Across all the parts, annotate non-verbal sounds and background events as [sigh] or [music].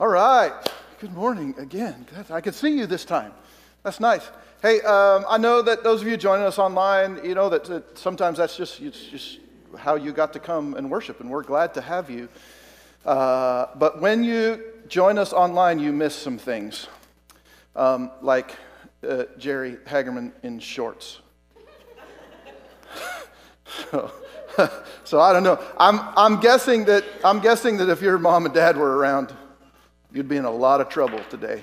All right. Good morning again. I can see you this time. That's nice. Hey, um, I know that those of you joining us online, you know that, that sometimes that's just, just how you got to come and worship, and we're glad to have you. Uh, but when you join us online, you miss some things, um, like uh, Jerry Hagerman in shorts. [laughs] so, [laughs] so I don't know. I'm, I'm, guessing that, I'm guessing that if your mom and dad were around, you'd be in a lot of trouble today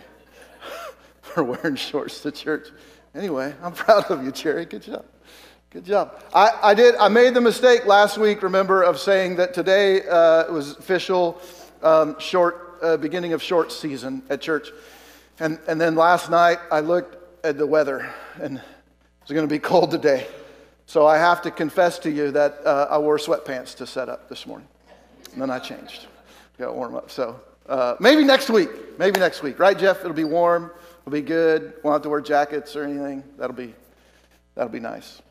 [laughs] for wearing shorts to church. Anyway, I'm [laughs] proud of you, Jerry. Good job. Good job. I, I did. I made the mistake last week. Remember of saying that today uh, was official um, short uh, beginning of short season at church, and and then last night I looked at the weather and it's going to be cold today. So I have to confess to you that uh, I wore sweatpants to set up this morning. And then I changed. Got warm up. So uh, maybe next week. Maybe next week. Right, Jeff? It'll be warm. It'll be good. Won't have to wear jackets or anything. That'll be, that'll be nice.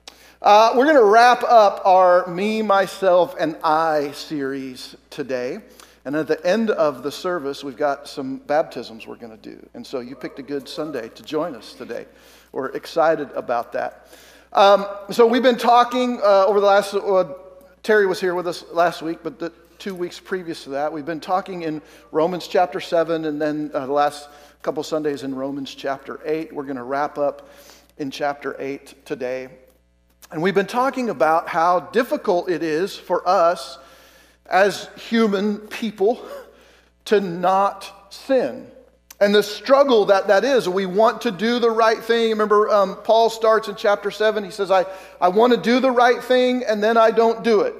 Uh, we're going to wrap up our Me, Myself, and I series today. And at the end of the service, we've got some baptisms we're going to do. And so you picked a good Sunday to join us today. We're excited about that. Um, so we've been talking uh, over the last, uh, Terry was here with us last week, but the two weeks previous to that, we've been talking in Romans chapter 7 and then uh, the last couple Sundays in Romans chapter 8. We're going to wrap up in chapter 8 today. And we've been talking about how difficult it is for us as human people to not sin and the struggle that that is. We want to do the right thing. Remember, um, Paul starts in chapter 7. He says, I, I want to do the right thing, and then I don't do it.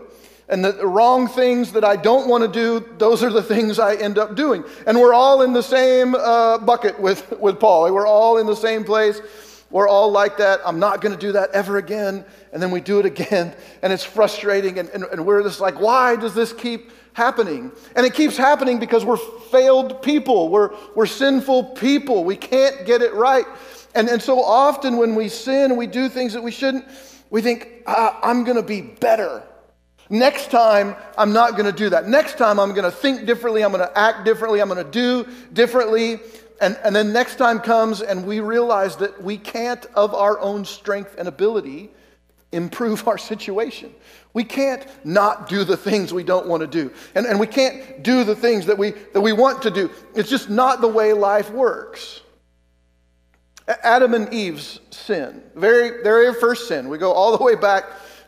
And the, wrong things that I don't want to do, those are the things I end up doing. And we're all in the same uh, bucket with, with Paul. We're all in the same place. We're all like that. I'm not going to do that ever again. And then we do it again, and it's frustrating. And, and, and we're just like, why does this keep happening. And it keeps happening because we're failed people, we're, we're sinful people. We can't get it right. And, and so often when we sin, we do things that we shouldn't, we think, ah, I'm going to be better. Next time, I'm not going to do that. Next time, I'm going to think differently. I'm going to act differently. I'm going to do differently. And, and then next time comes, and we realize that we can't, of our own strength and ability, improve our situation. We can't not do the things we don't want to do. And, and we can't do the things that we, that we want to do. It's just not the way life works. Adam and Eve's sin, very, very first sin, we go all the way back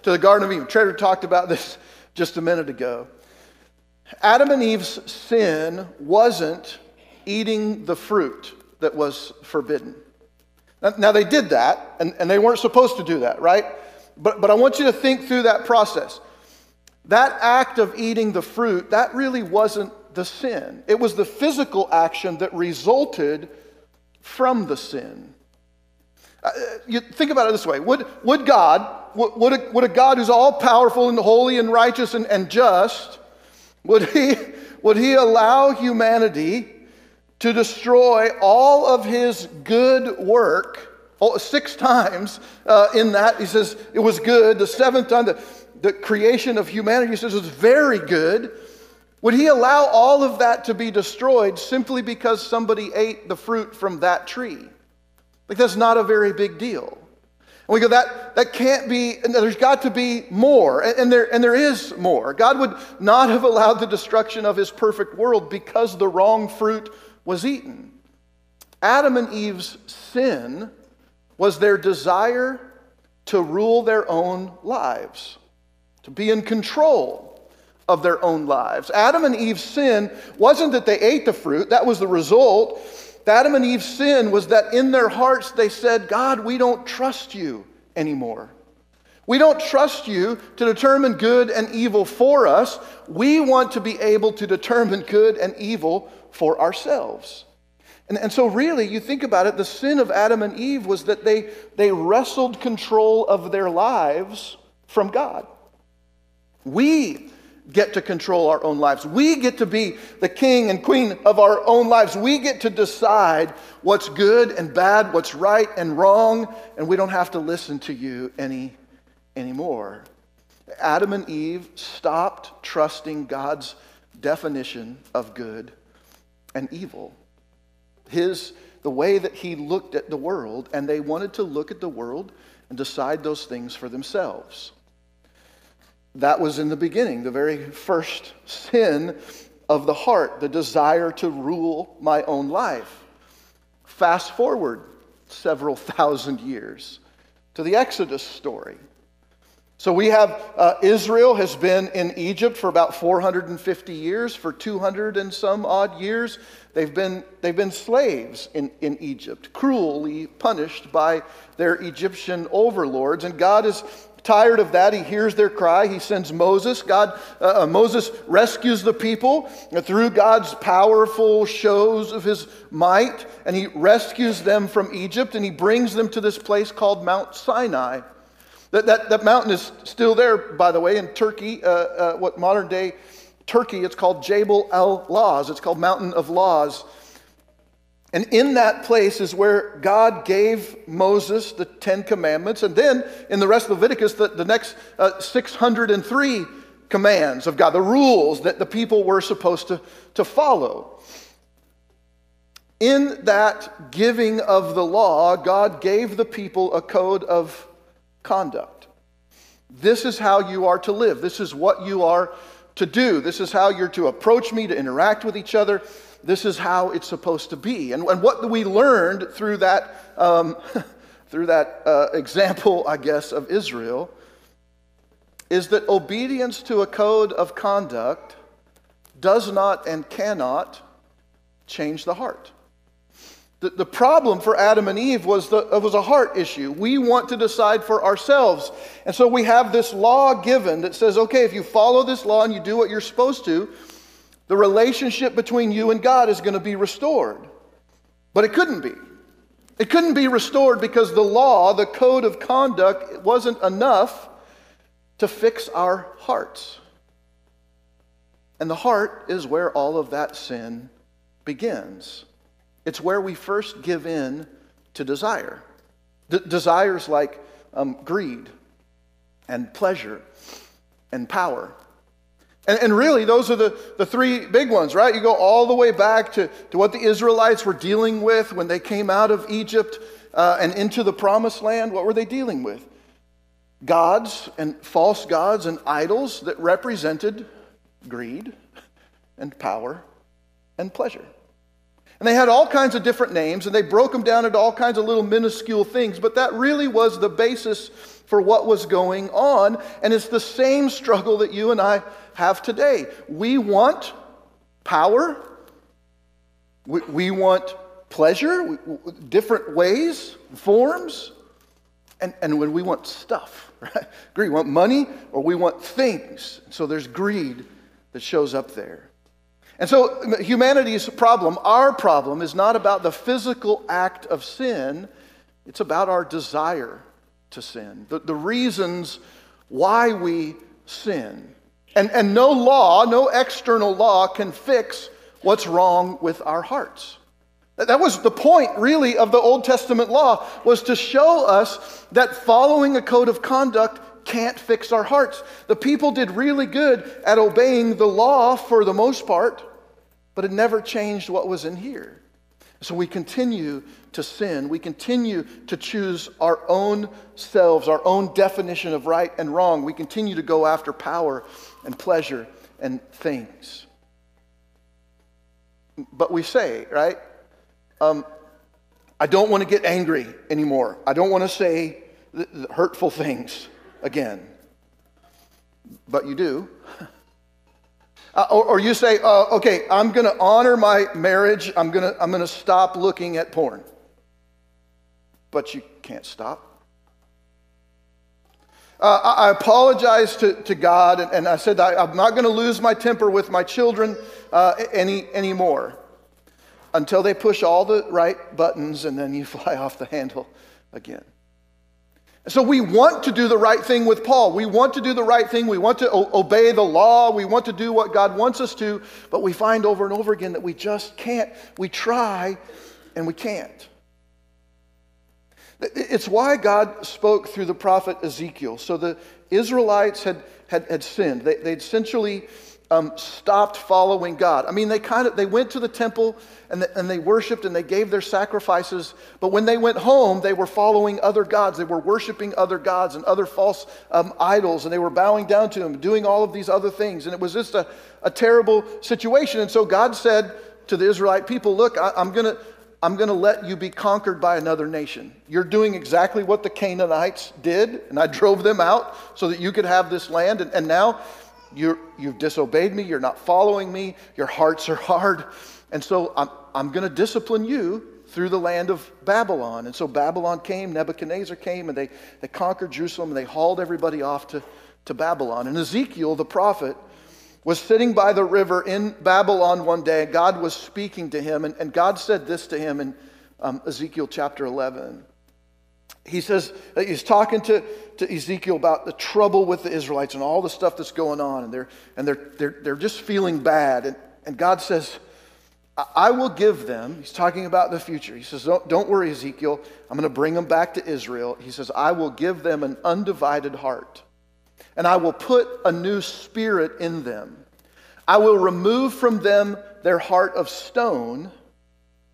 to the Garden of Eden. Treasure talked about this just a minute ago. Adam and Eve's sin wasn't eating the fruit that was forbidden. Now, now they did that, and, and they weren't supposed to do that, right? But, but I want you to think through that process. That act of eating the fruit, that really wasn't the sin. It was the physical action that resulted from the sin. Uh, you think about it this way Would, would God, would a, would a God who's all powerful and holy and righteous and, and just, would he, [laughs] would he allow humanity to destroy all of his good work Oh, six times uh, in that, he says it was good. The seventh time, the, the creation of humanity, he says was very good. Would he allow all of that to be destroyed simply because somebody ate the fruit from that tree? Like, that's not a very big deal. And we go, that, that can't be, there's got to be more. And, and, there, and there is more. God would not have allowed the destruction of his perfect world because the wrong fruit was eaten. Adam and Eve's sin was their desire to rule their own lives, to be in control of their own lives. Adam and Eve's sin wasn't that they ate the fruit, that was the result. Adam and Eve's sin was that in their hearts they said, God, we don't trust you anymore. We don't trust you to determine good and evil for us. We want to be able to determine good and evil for ourselves. And, and so, really, you think about it, the sin of Adam and Eve was that they, they wrestled control of their lives from God. We get to control our own lives. We get to be the king and queen of our own lives. We get to decide what's good and bad, what's right and wrong, and we don't have to listen to you any anymore. Adam and Eve stopped trusting God's definition of good and evil. His, the way that he looked at the world, and they wanted to look at the world and decide those things for themselves. That was in the beginning, the very first sin of the heart, the desire to rule my own life. Fast forward several thousand years to the Exodus story. So we have uh, Israel has been in Egypt for about 450 years. For 200 and some odd years, they've been, they've been slaves in, in Egypt, cruelly punished by their Egyptian overlords. And God is tired of that. He hears their cry. He sends Moses. God, uh, uh Moses rescues the people through God's powerful shows of his might, and he rescues them from Egypt, and he brings them to this place called Mount Sinai. That, that, that mountain is still there, by the way, in Turkey, uh, uh, what modern day Turkey, it's called Jabal al Lawz. It's called Mountain of Laws. And in that place is where God gave Moses the Ten Commandments. And then in the rest of Leviticus, the, the next uh, 603 commands of God, the rules that the people were supposed to, to follow. In that giving of the law, God gave the people a code of conduct. This is how you are to live. This is what you are to do. This is how you're to approach me, to interact with each other. This is how it's supposed to be. And, and what we learned through that, um, [laughs] through that uh, example, I guess, of Israel is that obedience to a code of conduct does not and cannot change the heart. The, the problem for Adam and Eve was, the, it was a heart issue. We want to decide for ourselves. And so we have this law given that says, okay, if you follow this law and you do what you're supposed to, the relationship between you and God is going to be restored. But it couldn't be. It couldn't be restored because the law, the code of conduct, wasn't enough to fix our hearts. And the heart is where all of that sin begins. It's where we first give in to desire. D- desires like um, greed and pleasure and power. And, and really, those are the, the three big ones, right? You go all the way back to, to what the Israelites were dealing with when they came out of Egypt uh, and into the promised land. What were they dealing with? Gods and false gods and idols that represented greed and power and pleasure. And they had all kinds of different names, and they broke them down into all kinds of little minuscule things, but that really was the basis for what was going on. And it's the same struggle that you and I have today. We want power, we, we want pleasure, we, different ways, forms, and, and when we want stuff, [laughs] right? Greed, we want money or we want things. So there's greed that shows up there. And so, humanity's problem, our problem, is not about the physical act of sin, it's about our desire to sin, the, the reasons why we sin. And, and no law, no external law can fix what's wrong with our hearts. That was the point, really, of the Old Testament law, was to show us that following a code of conduct can't fix our hearts. The people did really good at obeying the law for the most part, but it never changed what was in here. So we continue to sin. We continue to choose our own selves, our own definition of right and wrong. We continue to go after power and pleasure and things. But we say, right? Um, I don't want to get angry anymore. I don't want to say hurtful things again. But you do. [laughs] Uh, or, or, you say, uh, okay, I'm going to honor my marriage. I'm going to I'm going to stop looking at porn. But you can't stop. Uh, I, I apologize to, to God, and, and I said I, am not going to lose my temper with my children uh, any anymore until they push all the right buttons, and then you [laughs] fly off the handle again. So we want to do the right thing with Paul. We want to do the right thing. We want to o- obey the law. We want to do what God wants us to, but we find over and over again that we just can't. We try and we can't. It's why God spoke through the prophet Ezekiel. So the Israelites had, had, had sinned. They, they'd essentially um, stopped following God. I mean, they kind of they went to the temple and, the, and they worshipped and they gave their sacrifices, but when they went home, they were following other gods. They were worshiping other gods and other false um, idols, and they were bowing down to them, doing all of these other things. And it was just a, a terrible situation. And so God said to the Israelite people, "Look, I, I'm gonna." I'm going to let you be conquered by another nation. You're doing exactly what the Canaanites did, and I drove them out so that you could have this land. And, and now you have disobeyed me, you're not following me, your hearts are hard. And so I'm, I'm going to discipline you through the land of Babylon. And so Babylon came, Nebuchadnezzar came, and they, they conquered Jerusalem, and they hauled everybody off to, to Babylon. And Ezekiel, the prophet, was sitting by the river in Babylon one day, and God was speaking to him. And, and God said this to him in um, Ezekiel chapter 11 he says he's talking to, to Ezekiel about the trouble with the Israelites and all the stuff that's going on, and they're and they're they're, they're just feeling bad. And, and God says, I will give them, he's talking about the future. He says, Don't, don't worry, Ezekiel, I'm going to bring them back to Israel. He says, I will give them an undivided heart, and I will put a new spirit in them. I will remove from them their heart of stone,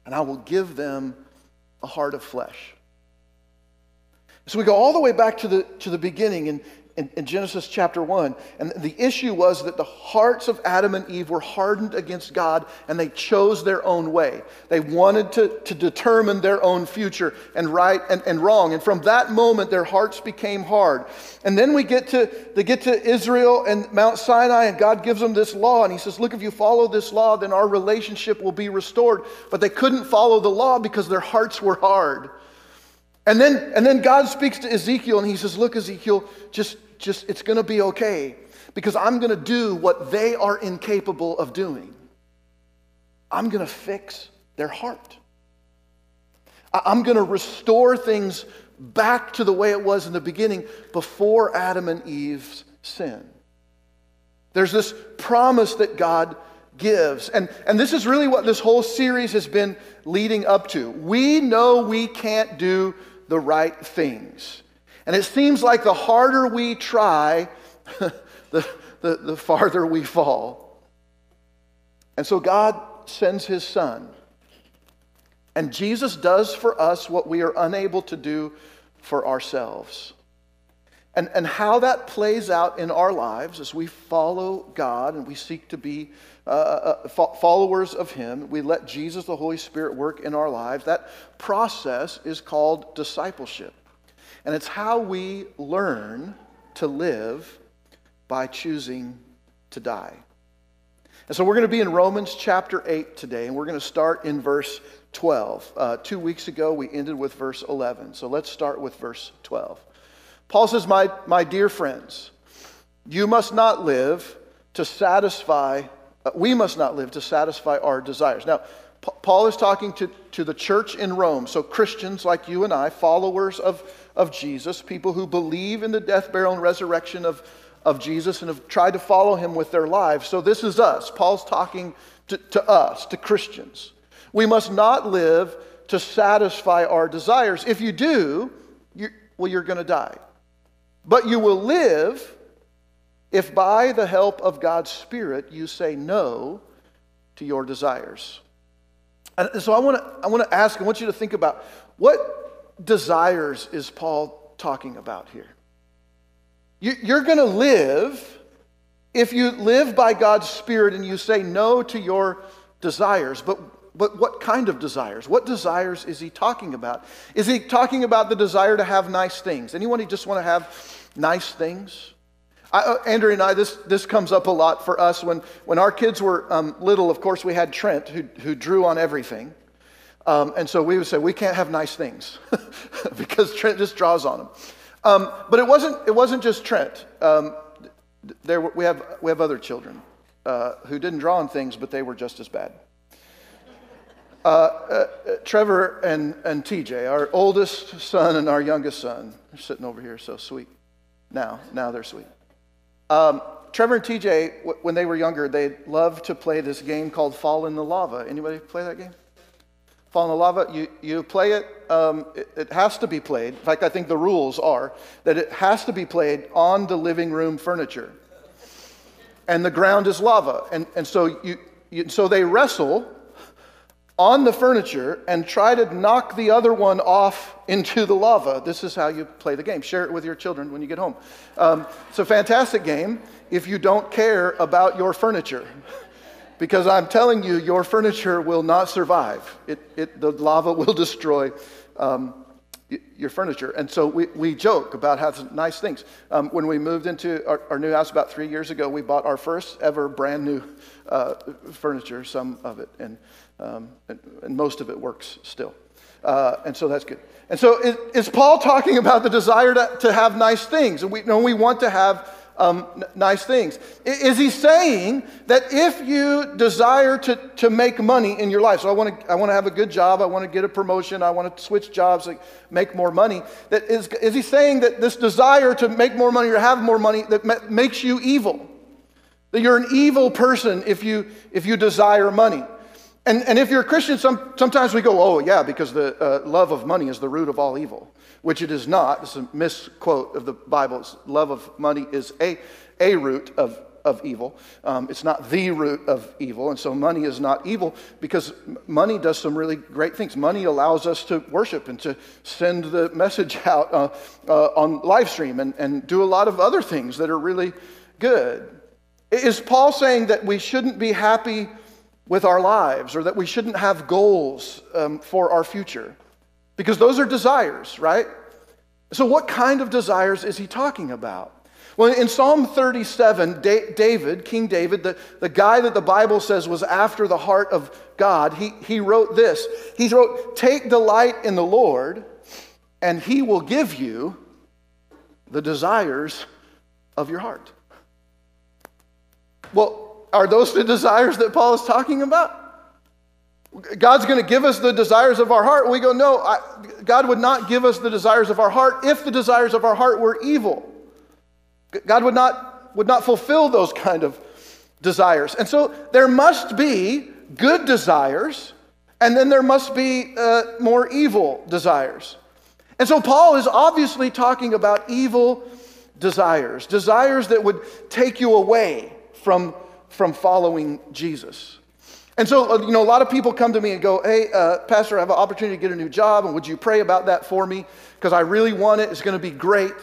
and I will give them a heart of flesh. So we go all the way back to the, to the beginning in, in, in, Genesis chapter 1. And the issue was that the hearts of Adam and Eve were hardened against God and they chose their own way. They wanted to, to determine their own future and right and, and wrong. And from that moment, their hearts became hard. And then we get to, they get to Israel and Mount Sinai, and God gives them this law. And He says, Look, if you follow this law, then our relationship will be restored. But they couldn't follow the law because their hearts were hard. And then, and then God speaks to Ezekiel and he says, Look, Ezekiel, just, just it's going to be okay because I'm going to do what they are incapable of doing. I'm going to fix their heart. I'm going to restore things back to the way it was in the beginning before Adam and Eve's sin. There's this promise that God gives. And, and this is really what this whole series has been leading up to. We know we can't do the right things. And it seems like the harder we try, [laughs] the, the, the farther we fall. And so God sends his son. And Jesus does for us what we are unable to do for ourselves. And, and how that plays out in our lives as we follow God and we seek to be uh, uh, uh followers of Him, we let Jesus, the Holy Spirit, work in our lives. That process is called discipleship. And it's how we learn to live by choosing to die. And so we're going to be in Romans chapter 8 today, and we're going to start in verse 12. Uh, two weeks ago, we ended with verse 11. So let's start with verse 12. Paul says, My, my dear friends, you must not live to satisfy, Uh, we must not live to satisfy our desires. Now, Paul is talking to, to the church in Rome, so Christians like you and I, followers of, of Jesus, people who believe in the death, burial, and resurrection of, of Jesus and have tried to follow him with their lives. So this is us. Paul's talking to, to us, to Christians. We must not live to satisfy our desires. If you do, you, well, you're going to die. But you will live if by the help of God's Spirit you say no to your desires. And so I want to I want to ask, I want you to think about what desires is Paul talking about here? You, you're going to live if you live by God's Spirit and you say no to your desires. But but what kind of desires? What desires is he talking about? Is he talking about the desire to have nice things? Anyone who just want to have nice things? I, uh, Andrew and I, this, this comes up a lot for us. When, when our kids were um, little, of course, we had Trent who, who drew on everything. Um, and so we would say, we can't have nice things [laughs] because Trent just draws on them. Um, but it wasn't, it wasn't just Trent. Um, there, we, have, we have other children uh, who didn't draw on things, but they were just as bad. Uh, uh, Trevor and, and TJ, our oldest son and our youngest son, are sitting over here, so sweet. Now, now they're sweet. Um, Trevor and TJ, w- when they were younger, they loved to play this game called Fall in the Lava. Anybody play that game? Fall in the Lava, you, you play it, um, it, it has to be played. In fact, I think the rules are that it has to be played on the living room furniture. and the ground is lava. And, and so, you, you, so they wrestle on the furniture and try to knock the other one off into the lava. This is how you play the game. Share it with your children when you get home. Um, it's a fantastic game if you don't care about your furniture. [laughs] because I'm telling you, your furniture will not survive. It, it, the lava [laughs] will destroy um, your furniture. And so we, we joke about how nice things. Um, when we moved into our, our, new house about three years ago, we bought our first ever brand new uh, furniture, some of it. And um, and, and, most of it works still. Uh, and so that's good. And so is, is, Paul talking about the desire to, to have nice things? And we, know, we want to have um, n- nice things. Is he saying that if you desire to, to make money in your life, so I want to I want to have a good job, I want to get a promotion, I want to switch jobs, like make more money, that is, is he saying that this desire to make more money or have more money that ma- makes you evil? That you're an evil person if you, if you desire money? And, and if you're a Christian, some, sometimes we go, oh, yeah, because the uh, love of money is the root of all evil, which it is not. It's a misquote of the Bible. It's, love of money is a, a root of, of evil. Um, it's not the root of evil. And so money is not evil because money does some really great things. Money allows us to worship and to send the message [laughs] out uh, uh, on live stream and, and do a lot of other things that are really good. Is Paul saying that we shouldn't be happy? With our lives or that we shouldn't have goals um, for our future. Because those are desires, right? So, what kind of desires is he talking about? Well, in Psalm 37, David, King David, the, the guy that the Bible says was after the heart of God, he, he wrote this. He wrote, Take delight in the Lord, and he will give you the desires of your heart. Well, are those the desires that Paul is talking about? God's going to give us the desires of our heart. We go, no, I, God would not give us the desires of our heart if the desires of our heart were evil. God would not, would not fulfill those kind of desires. And so there must be good desires, and then there must be uh, more evil desires. And so Paul is obviously talking about evil desires, desires that would take you away from from following Jesus. And so, uh, you know, a lot of people come to me and go, Hey, uh, Pastor, I have an opportunity to get a new job, and would you pray about that for me? Because I really want it. It's going to be great.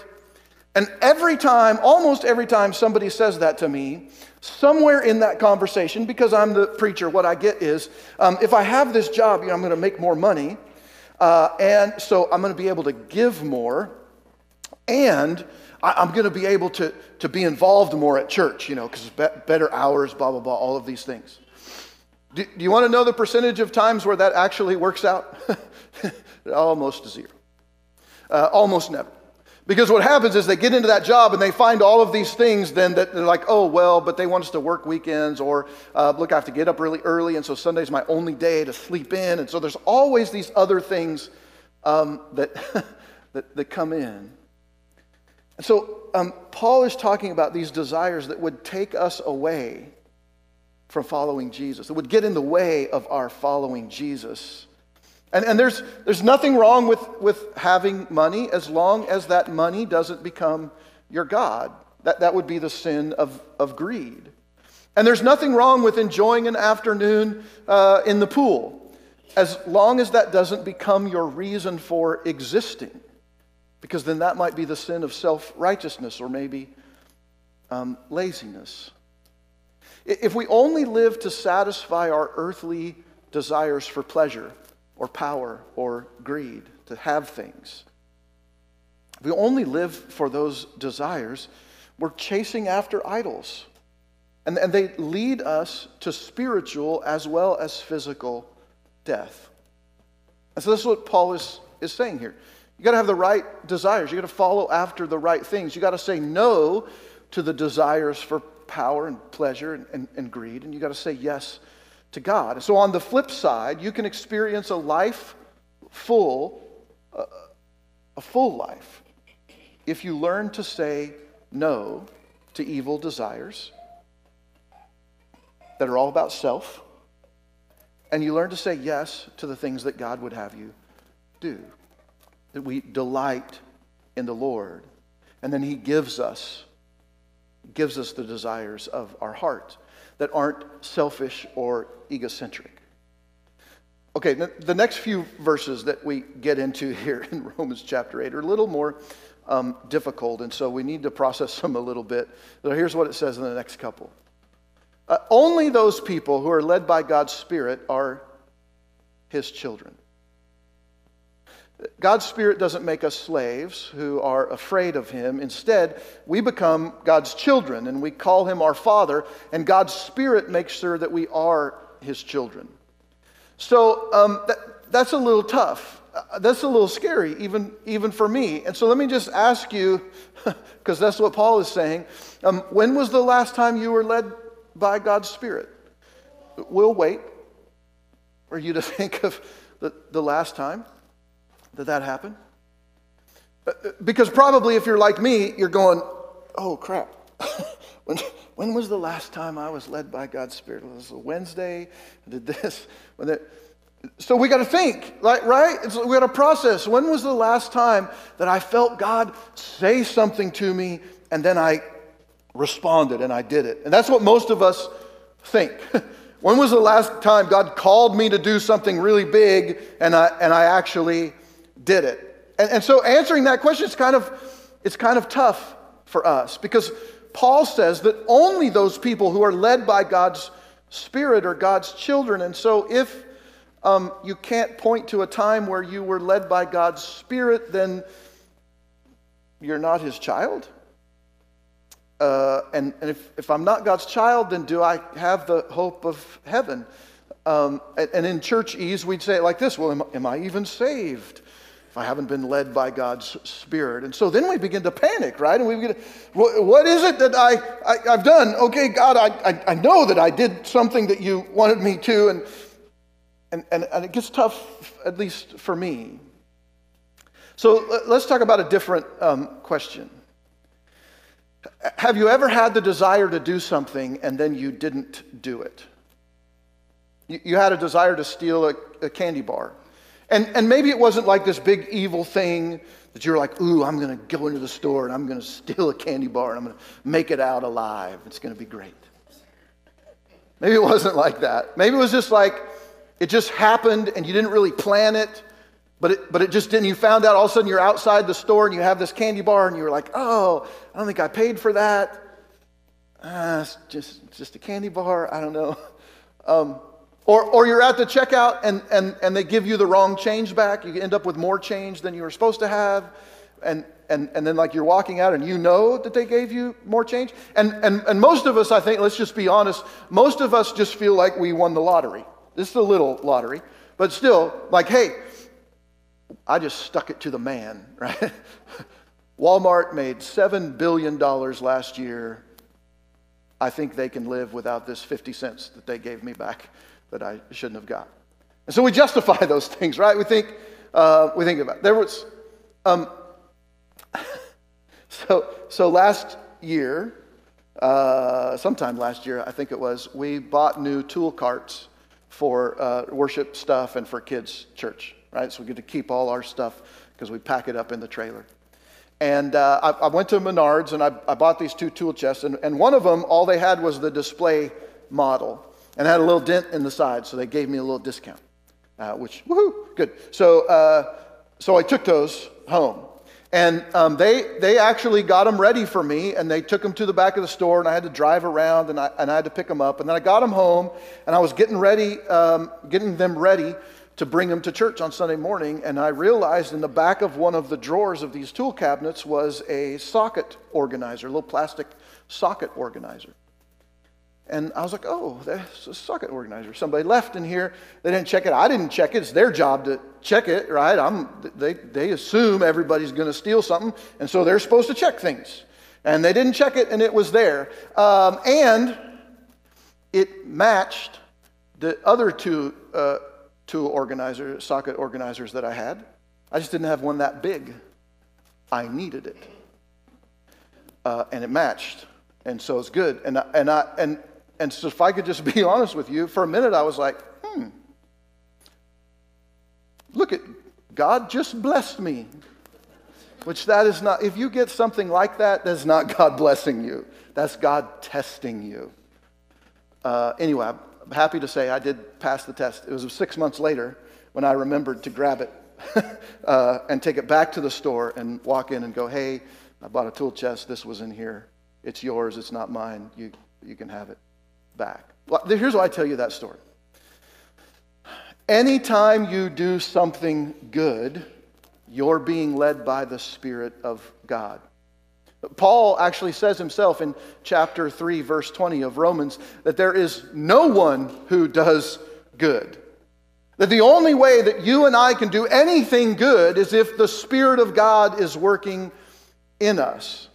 And every time, almost every time somebody says that to me, somewhere in that conversation, because I'm the preacher, what I get is um, if I have this job, you know, I'm going to make more money. Uh, and so I'm going to be able to give more. And I, am going to be able to, to be involved more at church, you know, because be, better hours, blah, blah, blah, all of these things. Do, do, you want to know the percentage of times where that actually works out? [laughs] almost zero. Uh, almost never. Because what happens is they get into that job and they find all of these things, then that they're like, oh, well, but they want us to work weekends, or uh, look, I have to get up really early, and so Sunday's my only day to sleep in. And so there's always these other things um, that, [laughs] that, that come in. And so um, Paul is talking about these desires that would take us away from following Jesus, that would get in the way of our following Jesus. And, and there's, there's nothing wrong with, with having money as long as that money doesn't become your God. That, that would be the sin of, of greed. And there's nothing wrong with enjoying an afternoon uh, in the pool as long as that doesn't become your reason for existing because then that might be the sin of self righteousness or maybe um, laziness. If we only live to satisfy our earthly desires for pleasure or power or greed, to have things, if we only live for those desires, we're chasing after idols. And, and they lead us to spiritual as well as physical death. And so this is what Paul is, is saying here. You got to have the right desires. You got to follow after the right things. You got to say no to the desires for power and pleasure and, and, and greed, and you got to say yes to God. And So, on the flip side, you can experience a life full, uh, a full life, if you learn to say no to evil desires that are all about self, and you learn to say yes to the things that God would have you do that we delight in the Lord. And then He gives us gives us the desires of our heart that aren't selfish or egocentric. Okay, the next few verses that we get into [laughs] here in Romans chapter 8 are a little more um, difficult, and so we need to process them a little bit. So here's what it says in the next couple uh, Only those people who are led by God's Spirit are his children. God's Spirit doesn't make us slaves who are afraid of Him. Instead, we become God's children and we call Him our Father, and God's Spirit makes sure that we are His children. So um, that, that's a little tough. Uh, that's a little scary, even, even for me. And so let me just ask you, [laughs] because that's what Paul is saying. Um, when was the last time you were led by God's Spirit? We'll wait for you to [laughs] think of the, the last time that that happened. Because probably if you're like me, you're going, oh crap. [laughs] when, when was the last time I was led by God's Spirit? Was it Wednesday? I did this? So we got to think, right? It's, we got to process. When was the last time that I felt God say something to me and then I responded and I did it? And that's what most of us think. [laughs] when was the last time God called me to do something really big and I, and I actually did it? And, and so answering that question is kind of, it's kind of tough for us because Paul says that only those people who are led by God's Spirit are God's children. And so if um, you can't point to a time where you were led by God's Spirit, then you're not His child. Uh, and, and if, if I'm not God's child, then do I have the hope of heaven? Um, and, and, in churchese, we'd say it like this Well, am, am I even saved? If I haven't been led by God's Spirit. And so then we begin to panic, right? And we begin to, what is it that I, I, have done? Okay, God, I, I, I, know that I did something that you wanted me to. And and, and, and it gets tough, at least for me. So let's talk about a different um, question. Have you ever had the desire to do something and then you didn't do it? You, you had a desire to steal a, a candy bar. And, and maybe it wasn't like this big evil thing that you're like, ooh, I'm going to go into the store and I'm going to steal a candy bar and I'm going to make it out alive. It's going to be great. Maybe it wasn't like that. Maybe it was just like, it just happened and you didn't really plan it, but it, but it just didn't. You found out all of a sudden you're outside the store and you have this candy bar and you were like, oh, I don't think I paid for that. Uh, it's just, just a candy bar. I don't know. Um, or, or you're at the checkout and, and, and they give you the wrong change back. You end up with more change than you were supposed to have. And, and, and then like you're walking out and you know that they gave you more change. And, and, and most of us, I think, let's just be honest, most of us just feel like we won the lottery. This is a little lottery, but still, like, hey, I just stuck it to the man, [laughs] right? Walmart made $7 billion last year. I think they can live without this 50 cents that they gave me back that I shouldn't have got. And so we justify [laughs] those things, right? We think, uh, we think about it. There was, um, [laughs] so, so last year, uh, sometime last year, I think it was, we bought new tool carts for uh, worship stuff and for kids' church, right? So we get to keep all our stuff because we pack it up in the trailer. And uh, I, I, went to Menards and I, I, bought these two tool chests, and, and one of them, all they had was the display model and had a little dent in the side, so they gave me a little discount, uh, which, woohoo, good. So, uh, so I took those home. And um, they, they actually got them ready for me, and they took them to the back of the store, and I had to drive around, and I, and I had to pick them up. And then I got them home, and I was getting ready, um, getting them ready to bring them to church on Sunday morning, and I realized in the back of one of the drawers of these tool cabinets was a socket organizer, a little plastic socket organizer. And I was like, oh, that's a socket organizer. Somebody left in here. They didn't check it. I didn't check it. It's their job to check it, right? I'm, they, they assume everybody's going to steal something, and so they're supposed to check things. And they didn't check it, and it was there. Um, and it matched the other two uh, tool socket organizers that I had. I just didn't have one that big. I needed it. Uh, and it matched. And so it's good. And and I, and and so, if I could just [laughs] be honest with you, for a minute I was like, hmm, look at God just blessed me. which that is not, if you get something like that, that's not [laughs] God blessing you. That's God testing you. Uh, anyway, I'm happy to say I did pass the test. It was six months later when I remembered to grab it [laughs] uh, and take it back to the store and walk in and go, hey, I bought a tool chest. This was in here. It's yours. It's not mine. You, you can have it back. Here's why I tell you that story. Anytime you do something good, you're being led by the Spirit of God. Paul actually says himself in chapter 3, verse 20 of Romans, that there is no one who does good. That the only way that you and I can do anything good is if the Spirit of God is working in us.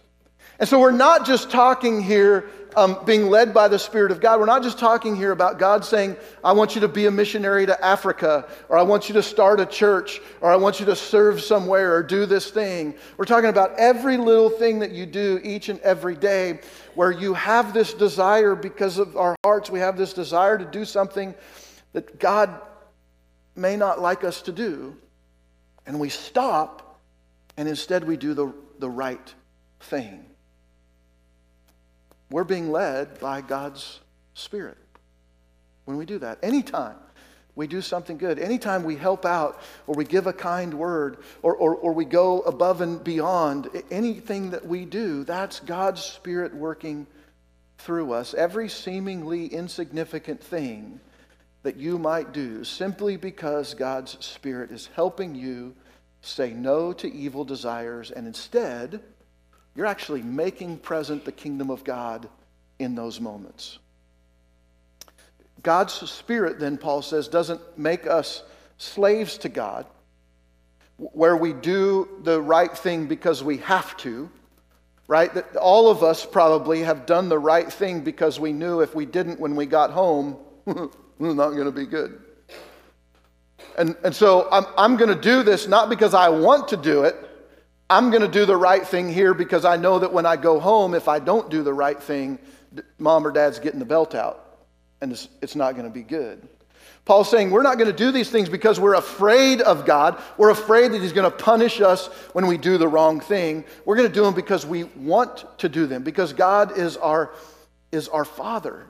And so we're not just talking here um, being led by the Spirit of God. We're not just talking here about God saying, I want you to be a missionary to Africa, or I want you to start a church, or I want you to serve somewhere, or do this thing. We're talking about every little thing that you do each and every day where you have this desire because of our hearts, we have this desire to do something that God may not like us to do. And we stop, and instead we do the, the right thing. We're being led by God's Spirit when we do that. Anytime we do something good, anytime we help out or we give a kind word or, or, or we go above and beyond, anything that we do, that's God's Spirit working through us. Every seemingly insignificant thing that you might do simply because God's Spirit is helping you say no to evil desires and instead you're actually making present the kingdom of God in those moments. God's Spirit, then, Paul says, doesn't make us slaves to God, where we do the right thing because we have to, right? That all of us probably have done the right thing because we knew if we didn't when we got home, [laughs] it's not going to be good. And, and so I'm, I'm going to do this not because I want to do it, I'm going to do the right thing here because I know that when I go home, if I don't do the right thing, mom or dad's getting the belt out and it's, it's not going to be good. Paul's saying we're not going to do these things because we're afraid of God. We're afraid that He's going to punish us when we do the wrong thing. We're going to do them because we want to do them, because God is our, is our Father.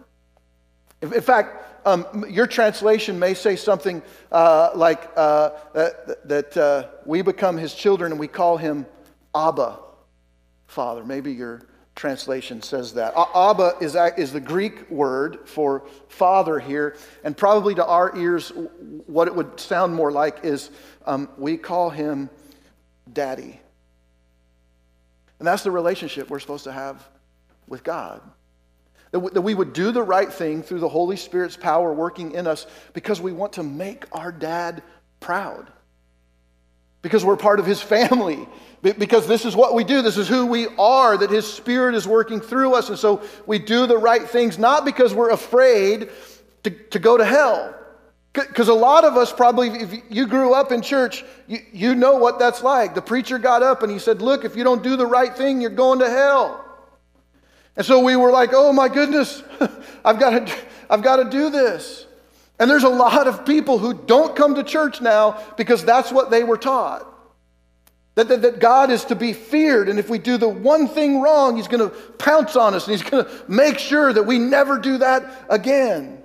In fact, um, your translation may say something uh, like uh, that, that uh, we become his children and we call him Abba, Father. Maybe your translation says that. Abba is, is the Greek word for father here, and probably to our ears, what it would sound more like is um, we call him daddy. And that's the relationship we're supposed to have with God. That we would do the right thing through the Holy Spirit's power working in us because we want to make our dad proud. Because we're part of his family. Because this is what we do. This is who we are, that his spirit is working through us. And so we do the right things, not because we're afraid to, to go to hell. Because a lot of us probably, if you grew up in church, you, you know what that's like. The preacher got up and he said, Look, if you don't do the right thing, you're going to hell. And so we were like, oh my goodness, [laughs] I've got to, [laughs] I've got to do this. And there's a lot of people who don't come to church now because that's what they were taught. That, that, that, God is to be feared, and if we do the one thing wrong, He's going to pounce on us and He's going to make sure that we never do that again.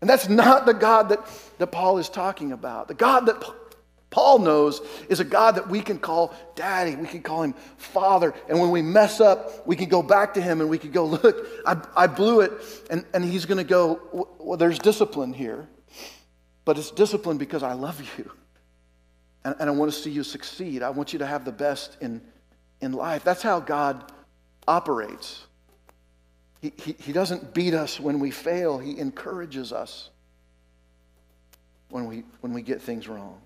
And that's not the God that, that Paul is talking about. The God that Paul knows is a God that we can call daddy. We can call him father. And when we mess up, we can go back to him and we can go, look, I, I blew it. And, and he's going to go, well, there's discipline here. But it's discipline because I love you. And, and I want to see you succeed. I want you to have the best in, in life. That's how God operates. He, he, he doesn't beat us when we fail, He encourages us when we, when we get things wrong.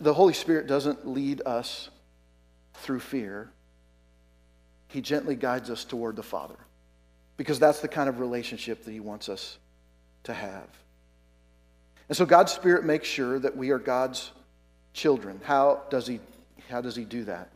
The Holy Spirit doesn't lead us through fear. He gently guides us toward the Father because that's the kind of relationship that He wants us to have. And so God's Spirit makes sure that we are God's children. How does He, how does he do that?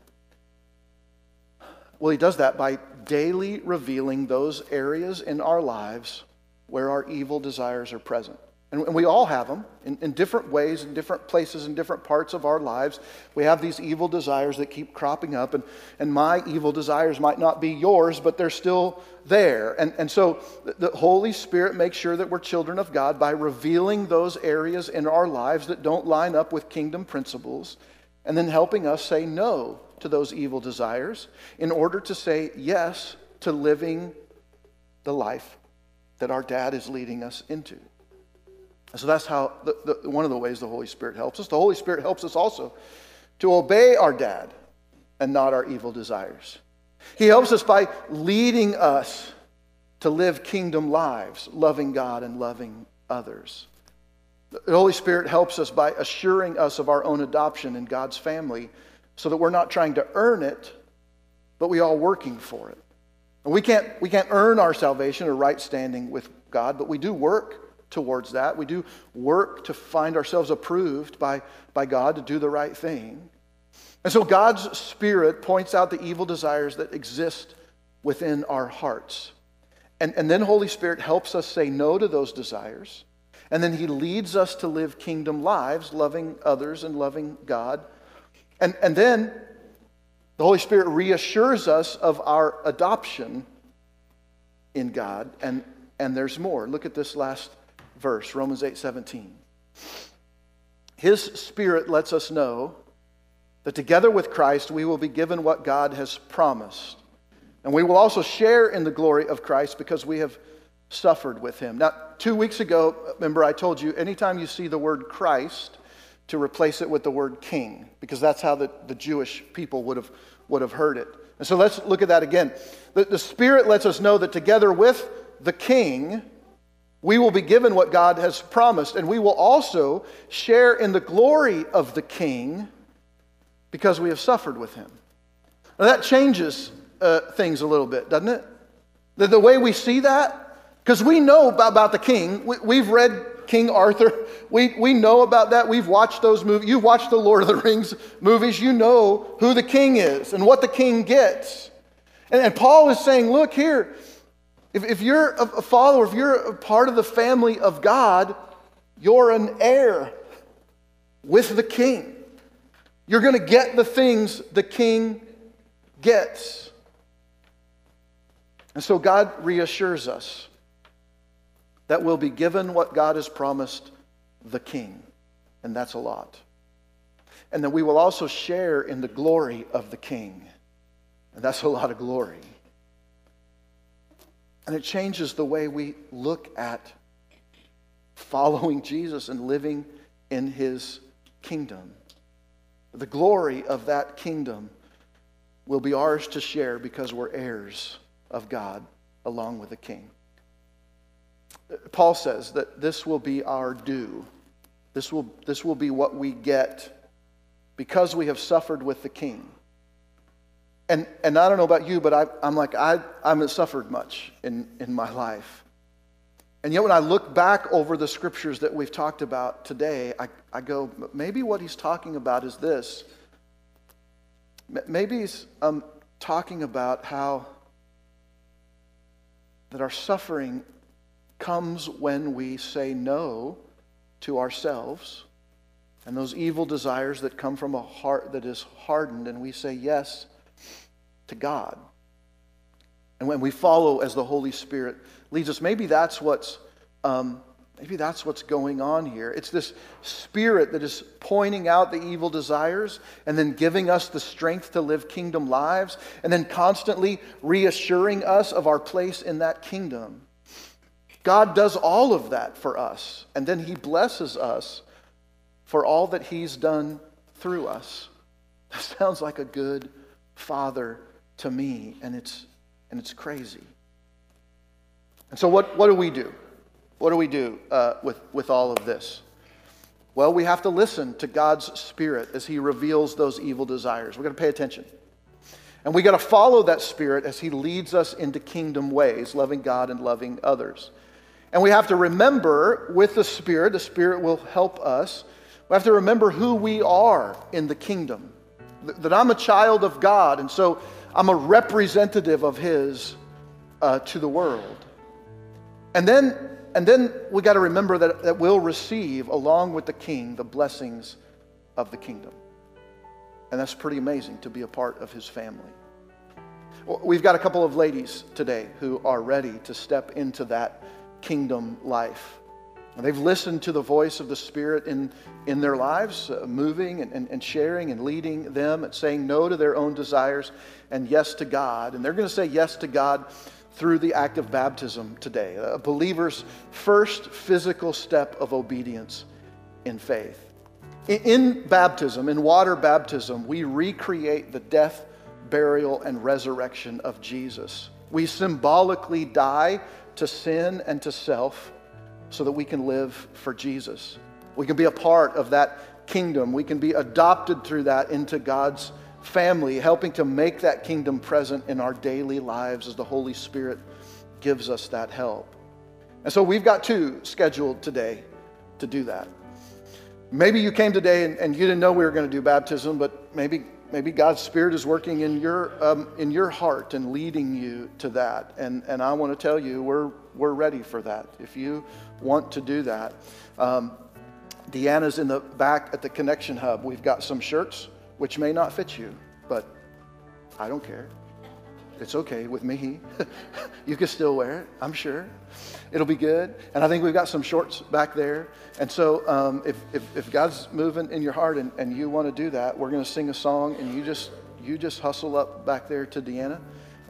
Well, He does that by daily revealing those areas in our lives where our evil desires are present. And, we all have them in, in different ways, in different places, in different parts of our lives. We have these evil desires that keep cropping up. And, and my evil desires might not be yours, but they're still there. And, and so the Holy Spirit makes sure that we're children of God by revealing those areas in our lives that don't line up with kingdom principles and then helping us say no to those evil desires in order to say yes to living the life that our dad is leading us into. So that's how the, the, one of the ways the Holy Spirit helps us. The Holy Spirit helps us also to obey our dad and not our evil desires. He helps us by leading us to live kingdom lives, loving God and loving others. The Holy Spirit helps us by assuring us of our own adoption in God's family so that we're not trying to earn it, but we are working for it. And we can't, we can't earn our salvation or right standing with God, but we do work towards that. We do work to find ourselves approved by, by God to do the right thing. And so God's Spirit points out the evil desires that exist within our hearts. And, and then Holy Spirit helps us say no to those desires. And then He leads us to live kingdom lives, loving others and loving God. And, and then the Holy Spirit reassures us of our adoption in God. And, and there's more. Look at this last verse, Romans 8 17. His Spirit lets us know that together with Christ we will be given what God has promised. And we will also share in the glory of Christ because we have suffered with him. Now, two weeks ago, remember I told you anytime you see the word Christ, to replace it with the word king, because that's how the, the Jewish people would have, would have heard it. And so let's look at that again. The, the Spirit lets us know that together with the king, we will be given what God has promised, and we will also share in the glory of the King because we have suffered with him. Now that changes uh, things a little bit, doesn't it? The, the way we see that, because we know about, the king. We, we've read King Arthur. [laughs] We, we know about that. We've watched those movies. You've watched the Lord of the Rings movies. You know who the king is and what the king gets. And, and Paul is saying, look here, if, if you're a follower, if you're a part of the family of God, you're an heir with the king. You're going to get the things the king gets. And so God reassures us that we'll be given what God has promised the king. And that's a lot. And that we will also share in the glory of the king. And that's a lot of glory. And it changes the way we look at following Jesus and living in his kingdom. The glory of that kingdom will be ours to share because we're heirs of God along with the king. Paul says that this will be our due. This will, this will be what we get because we have suffered with the king. And, and I don't know about you, but I, I'm like, I, I haven't suffered much in, in my life. And yet, when I look back over the scriptures that we've talked about today, I, I go, maybe what he's talking about is this. Maybe he's um, talking about how that our suffering comes when we say no to ourselves and those evil desires that come from a heart that is hardened, and we say yes to God. And when we follow as the Holy Spirit leads us, maybe that's what's um, maybe that's what's going on here. It's this spirit that is pointing out the evil desires and then giving us the strength to live kingdom lives, and then constantly reassuring us of our place in that kingdom. God does all of that for us, and then He blesses us for all that He's done through us. That sounds like a good father to me, and it's, and it's crazy. And so, what, what do we do? What do we do uh, with, with all of this? Well, we have to listen to God's Spirit as He reveals those evil desires. We've got to pay attention. And we got to follow that Spirit as He leads us into kingdom ways, loving God and loving others. And we have to remember with the Spirit, the Spirit will help us. We have to remember who we are in the kingdom. That I'm a child of God, and so I'm a representative of His uh, to the world. And then And then we got to remember that, that we'll receive, along with the king, the blessings of the kingdom. And that's pretty amazing to be a part of his family. We've got a couple of ladies today who are ready to step into that kingdom life. They've listened to the voice of the Spirit in, in their lives, uh, moving and, and, and sharing and leading them and saying no to their own desires and yes to God. And they're going to say yes to God through the act of baptism today, a believer's first physical step of obedience in faith. In, in baptism, in water baptism, we recreate the death, burial, and resurrection of Jesus. We symbolically die to sin and to self so that we can live for Jesus. We can be a part of that kingdom. We can be adopted through that into God's family, helping to make that kingdom present in our daily lives as the Holy Spirit gives us that help. And so we've got two scheduled today to do that. Maybe you came today and, and you didn't know we were going to do baptism, but maybe maybe God's Spirit is working in your, um, in your heart and leading you to that. And, and I want to tell you, we're, we're ready for that. If you want to do that, um, Deanna's in the back at the Connection Hub. We've got some shirts which may not fit you, but I don't care. It's okay with me. [laughs] you can still wear it, I'm sure. It'll be good. And I think we've got some shorts back there. And so um, if, if, if, God's moving in your heart and, and you want to do that, we're going to sing a song and you just, you just hustle up back there to Deanna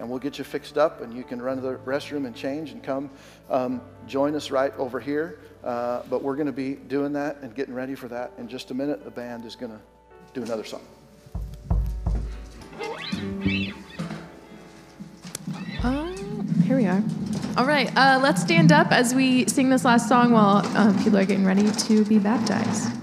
and we'll get you fixed up and you can run to the restroom and change and come um, join us right over here. Uh, but we're going to be doing that and getting ready for that in just a minute. The band is going to do another song. Here we are. All right, uh, let's stand up as we sing this last song while um, people are getting ready to be baptized.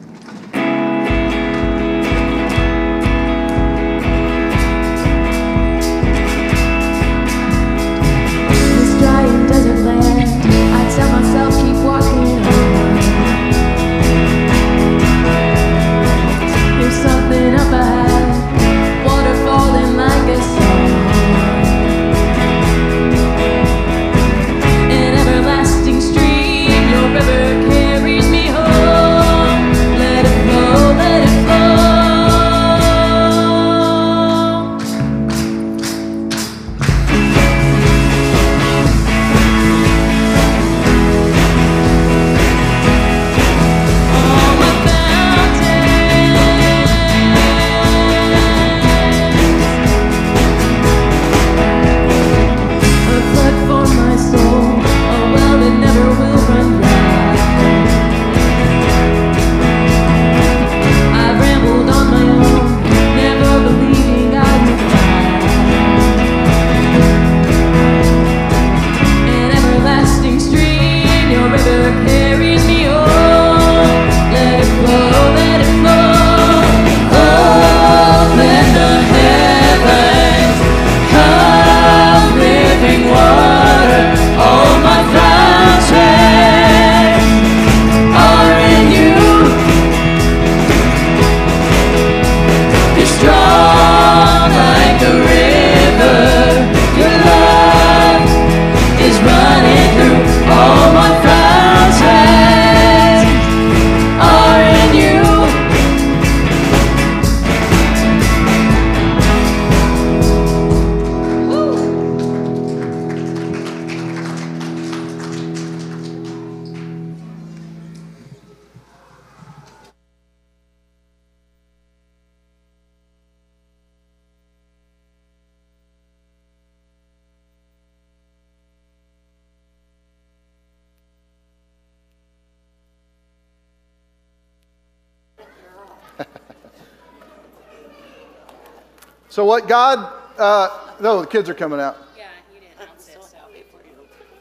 So, what God, uh, no, the kids are coming out. Yeah, you didn't announce it, so.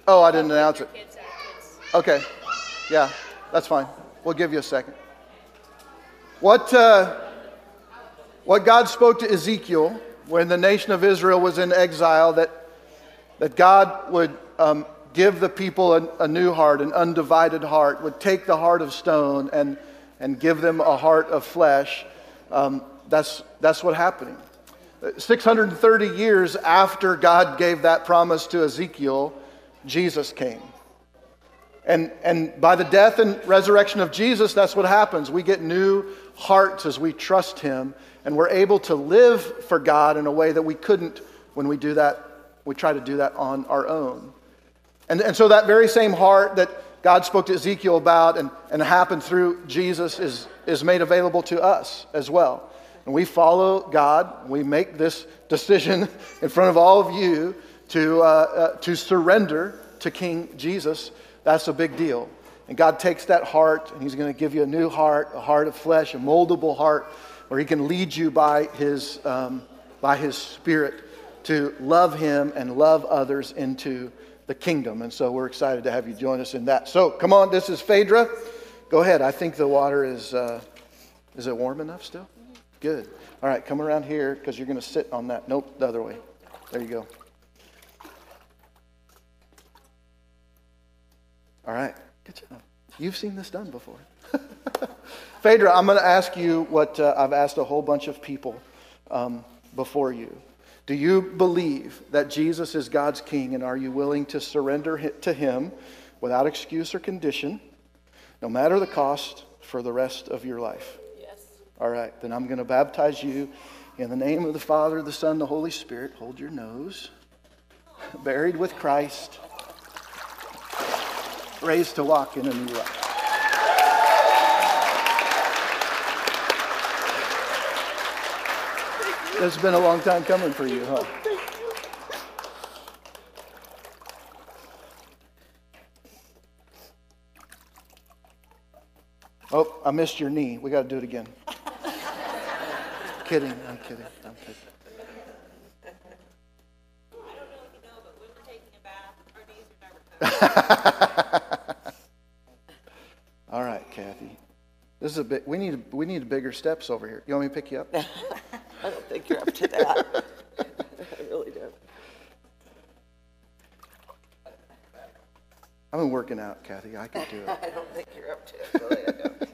Oh, I didn't announce it. Okay, yeah, that's fine. We'll give you a second. What, uh, what God spoke to Ezekiel when the nation of Israel was in exile, that, that God would um, give the people a, a new heart, an undivided heart, would take the heart of stone and, and give them a heart of flesh. Um, that's, that's what happening. 630 years after God gave that promise to Ezekiel, Jesus came. And, and by the death and resurrection of Jesus, that's what happens. We get new hearts as we trust Him, and we're able to live for God in a way that we couldn't when we do that, we try to do that on our own. And, and so that very same heart that God spoke to Ezekiel about and, and happened through Jesus is, is made available to us as well. And we follow God. We make this decision [laughs] in front of all of you to, uh, uh, to surrender to King Jesus. That's a big deal. And God takes that heart and He's going to give you a new heart, a heart of flesh, a moldable heart, where He can lead you by His, um, by his Spirit to love Him and love others into the kingdom. And so we're excited to have you join us in that. So come on, this is Phaedra. Go ahead. I think the water is, uh, is it warm enough still? Good. All right, come around here because you're going to sit on that. Nope, the other way. There you go. All right, good job. You've seen this done before. [laughs] Phaedra, I'm going to ask you what uh, I've asked a whole bunch of people um, before you. Do you believe that Jesus is God's King, and are you willing to surrender to Him without excuse or condition, no matter the cost, for the rest of your life? All right, then I'm going to baptize you in the name of the Father, the Son, the Holy Spirit. Hold your nose. Buried with Christ, raised to walk in a new life. It's been a long time coming for you, huh? Oh, I missed your knee. We got to do it again. Kidding. I'm kidding. I'm kidding. [laughs] All right, Kathy. This is a bit. We need. We need bigger steps over here. You want me to pick you up? [laughs] I don't think you're up to that. [laughs] I really don't. I've been working out, Kathy. I can do it. I don't think you're up to it, really. I don't.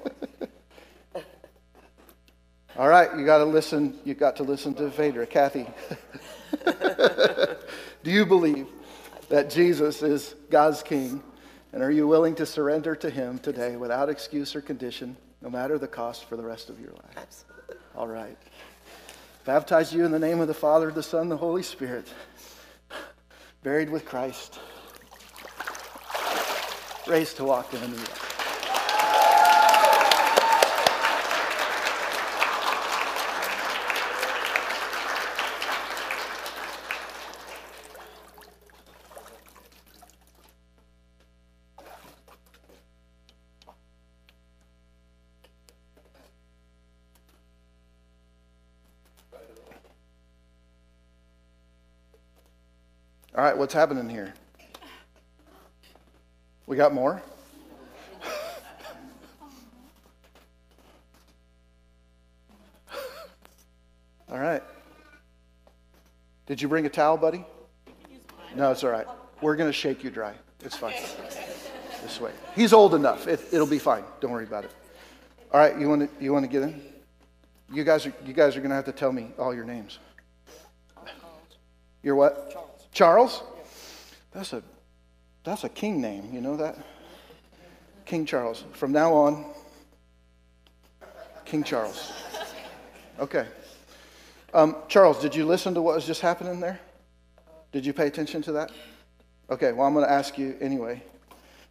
All right, you got to listen. You got to listen to Phaedra, Kathy. [laughs] do you believe that Jesus is God's King, and are you willing to surrender to Him today without excuse or condition, no matter the cost for the rest of your life? Absolutely. All right. Baptize you in the name of the Father, the Son, the Holy Spirit. Buried with Christ. Raised to walk in a new life. All right, what's happening here? We got more? [laughs] all right. Did you bring a towel, buddy? No, it's all right. We're going to shake you dry. It's fine. This way. He's old enough. It, it'll be fine. Don't worry about it. All right, you want to you want to get in? You guys are you guys are going to have to tell me all your names. You're what? Charles. That's a that's a king name, you know that? King Charles. From now on, King Charles. Okay. Um, Charles, did you listen to what was just happening there? Did you pay attention to that? Okay, well, I'm going to ask you anyway.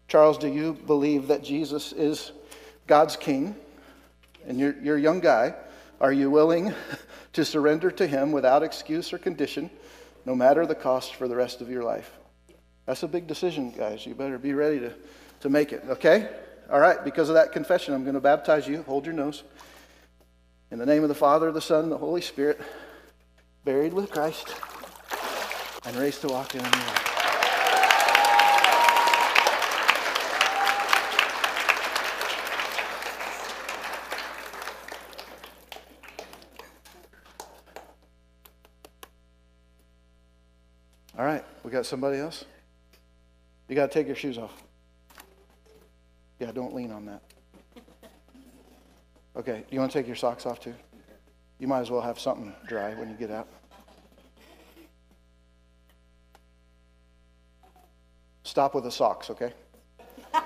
Charles, do you believe that Jesus is God's king? And you're, you're a young guy. Are you willing [laughs] to surrender to him without excuse or condition, no matter the cost for the rest of your life? That's a big decision, guys. You better be ready to, to make it, okay? All right, because of that confession, I'm going to baptize you. Hold your nose. In the name of the Father, the Son, the Holy Spirit, buried with Christ, and raised to walk in a new got somebody else? You got to take your shoes off. Yeah, don't lean on that. Okay, you want to take your socks off too? You might as well have something dry when you get out. Stop with the socks, okay? [laughs] All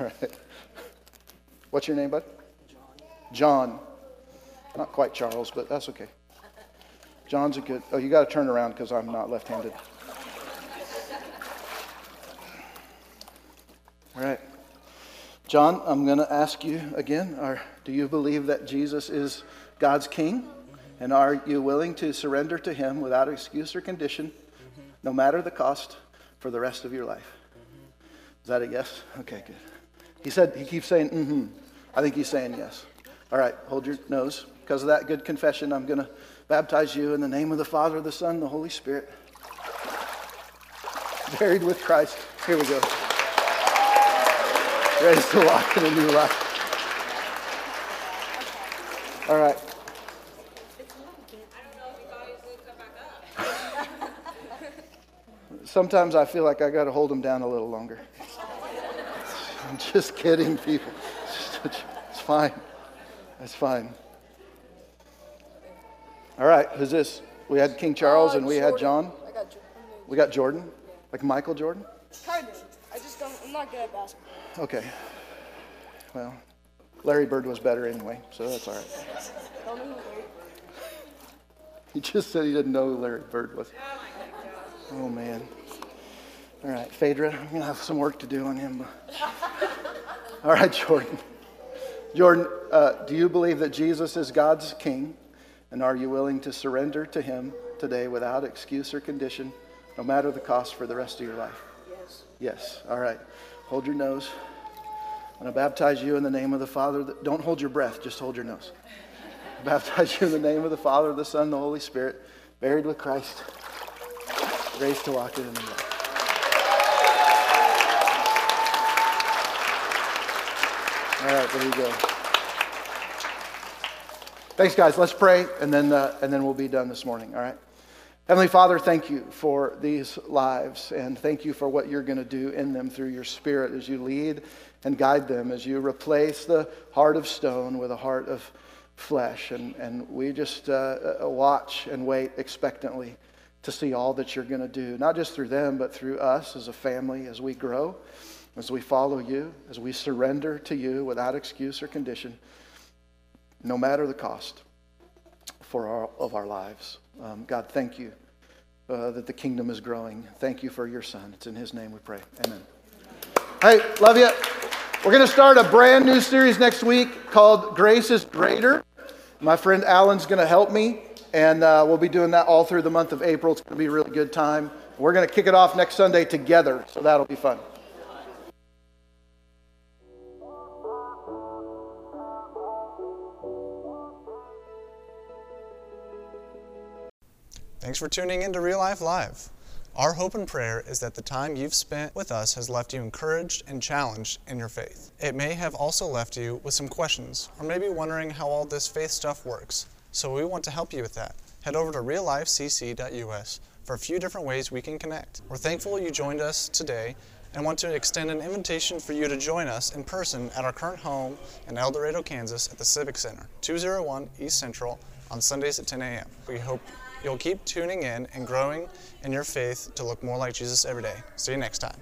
right. What's your name, bud? John. John. Not quite Charles, but that's okay. John's a good. Oh, you got to turn around because I'm not left handed. All right. John, I'm going to ask you again are, do you believe that Jesus is God's King? And are you willing to surrender to Him without excuse or condition, no matter the cost, for the rest of your life? Is that a yes? Okay, good. He said, he keeps saying, mm hmm. I think he's saying yes. All right, hold your nose. Because of that good confession, I'm going to baptize you in the name of the Father, the Son, the Holy Spirit. Buried with Christ. Here we go. Ready to walk in a new life. All right. Sometimes I feel like I got to hold him down a little longer. [laughs] I'm just kidding, people. It's fine. It's fine. All right, who's this? We had King Charles and we had John. I got Jordan. We got Jordan, like Michael Jordan. Kind of. I just don't. I'm not good at basketball. Okay. Well, Larry Bird was better anyway, so that's all right. Don't know who Larry- He just said he didn't know who Larry Bird was. Oh man. All right, Phaedra, I'm gonna have some work to do on him. All right, Jordan. Jordan, uh, do you believe that Jesus is God's King, and are you willing to surrender to Him today without excuse or condition, no matter the cost for the rest of your life? Yes. Yes. All right. Hold your nose. I'm going to baptize you in the name of the Father. The, don't hold your breath, just hold your nose. [laughs] baptize you in the name of the Father, the Son, the Holy Spirit, buried with Christ, raised to walk in the light. All right, there you go. Thanks, guys. Let's pray, and then, uh, and then we'll be done this morning. All right. Heavenly Father, thank you for these lives, and thank you for what you're going to do in them through your Spirit as you lead and guide them, as you replace the heart of stone with a heart of flesh. And, and we just uh, uh, watch and wait expectantly to see all that you're going to do, not just through them, but through us as a family as we grow, as we follow you, as we surrender to you without excuse or condition, no matter the cost for our, of our lives. Um, God, thank you uh, that the kingdom is growing. Thank you for your son. It's in his name we pray. Amen. Hey, love you. We're going to start a brand new series next week called Grace is Greater. My friend Alan's going to help me, and uh, we'll be doing that all through the month of April. It's going to be a really good time. We're going to kick it off next Sunday together, so that'll be fun. Thanks for tuning in to Real Life Live. Our hope and prayer is that the time you've spent with us has left you encouraged and challenged in your faith. It may have also left you with some questions, or maybe wondering how all this faith stuff works. So we want to help you with that. Head over to reallifecc.us for a few different ways we can connect. We're thankful you joined us today and want to extend an invitation for you to join us in person at our current home in El Dorado, Kansas at the Civic Center, 201 East Central on Sundays at 10 a.m. We hope You'll keep tuning in and growing in your faith to look more like Jesus every day. See you next time.